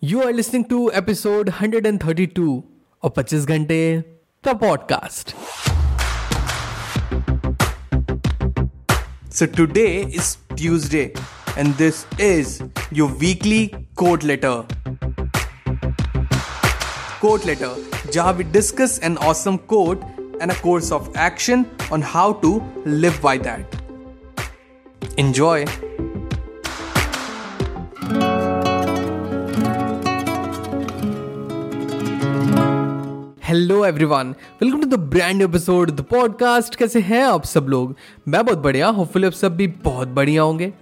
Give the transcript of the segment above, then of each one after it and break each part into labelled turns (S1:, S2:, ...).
S1: You are listening to episode 132 of 25 Ghante, the podcast. So today is Tuesday, and this is your weekly quote letter. Quote letter, jहाँ we discuss an awesome quote and a course of action on how to live by that. Enjoy. Hello everyone welcome to the brand episode the podcast कैसे हैं आप सब लोग मैं बहुत बढ़िया hopefully आप सब भी बहुत बढ़िया होंगे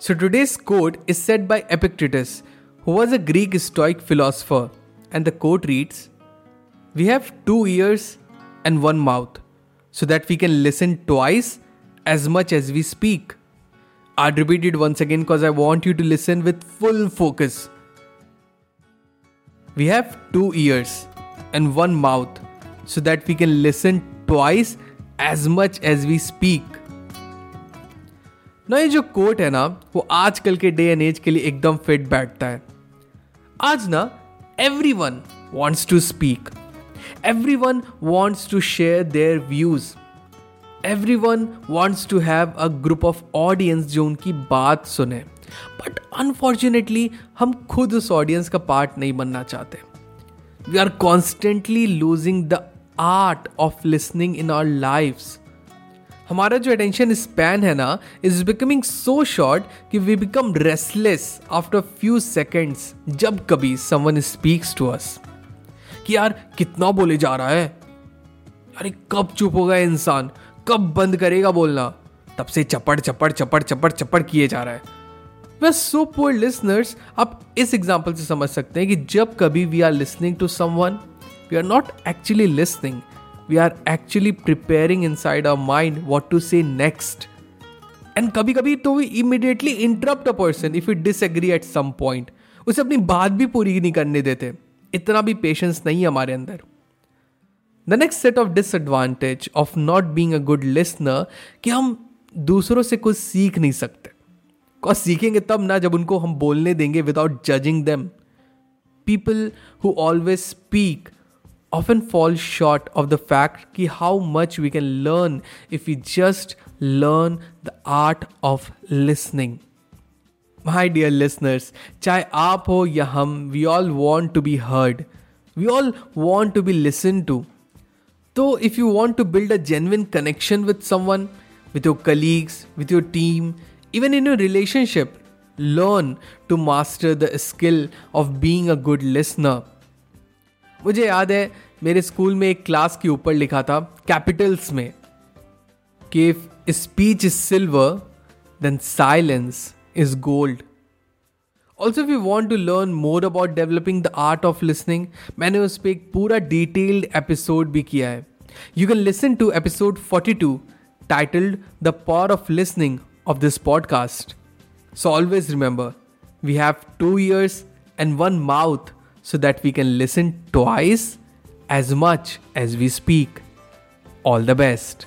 S1: so today's quote is set by Epictetus who was a Greek stoic philosopher and the quote reads we have two ears and one mouth so that we can listen twice as much as we speak. I'd repeat it once again because I want you to listen with full focus. We have two and one mouth so that we can listen twice as much as we speak ना ये जो coat है ना, वो आजकल के day and as के लिए एकदम फिट बैठता है। आज ना everyone wants to speak everyone wants to share their views everyone wants to have a group of audience जो उनकी बात सुने। बट अनफॉर्चुनेटली हम खुद उस ऑडियंस का पार्ट नहीं बनना चाहते। We are constantly losing the art of listening in our lifes हमारा जो अटेंशन स्पैन है ना इज़ बिकमिंग सो शॉर्ट कि we become restless after few seconds जब कभी समवन स्पीक्स टू अस कि यार, कितना बोले जा रहा है? अरे, कब चुप होगा इंसान? कब बंद करेगा बोलना? तब से चपड़ चपड़ चपड़ चपड़ चपड़ किए जा रहा है। वे सो पोर लिसनर्स आप इस एग्ज़ाम्पल से समझ सकते हैं कि जब कभी we are listening to someone we are not actually listening we are actually preparing inside our mind what to say next and कभी कभी तो we immediately interrupt a person if you disagree at some point उसे अपनी बात भी पूरी नहीं करने देते. इतना भी पेशेंस नहीं है हमारे अंदर. The next set of disadvantage of not being a good listener कि हम दूसरों से कुछ सीख नहीं सकते. और सीखेंगे तब ना जब उनको हम बोलने देंगे without judging them people who always speak often fall short of the fact कि how much we can learn if you just learn the art of listening my dear listeners चाहे आप हो या हम we all want to be heard we all want to be listen to तो if you want to build a genuine connection with someone with your colleagues with your team, even in your relationship, learn to master the skill of being a good listener. मुझे याद है मेरे school में एक class के ऊपर लिखा था कैपिटल्स में कि if speech is silver then silence is gold. Also, if you want to learn more about developing the art of listening, मैंने उस पर एक पूरा डिटेल्ड एपिसोड भी किया है you can listen to episode 42 titled The Power of Listening of this podcast. So always remember, we have two ears and one mouth so that we can listen twice as much as we speak. All the best.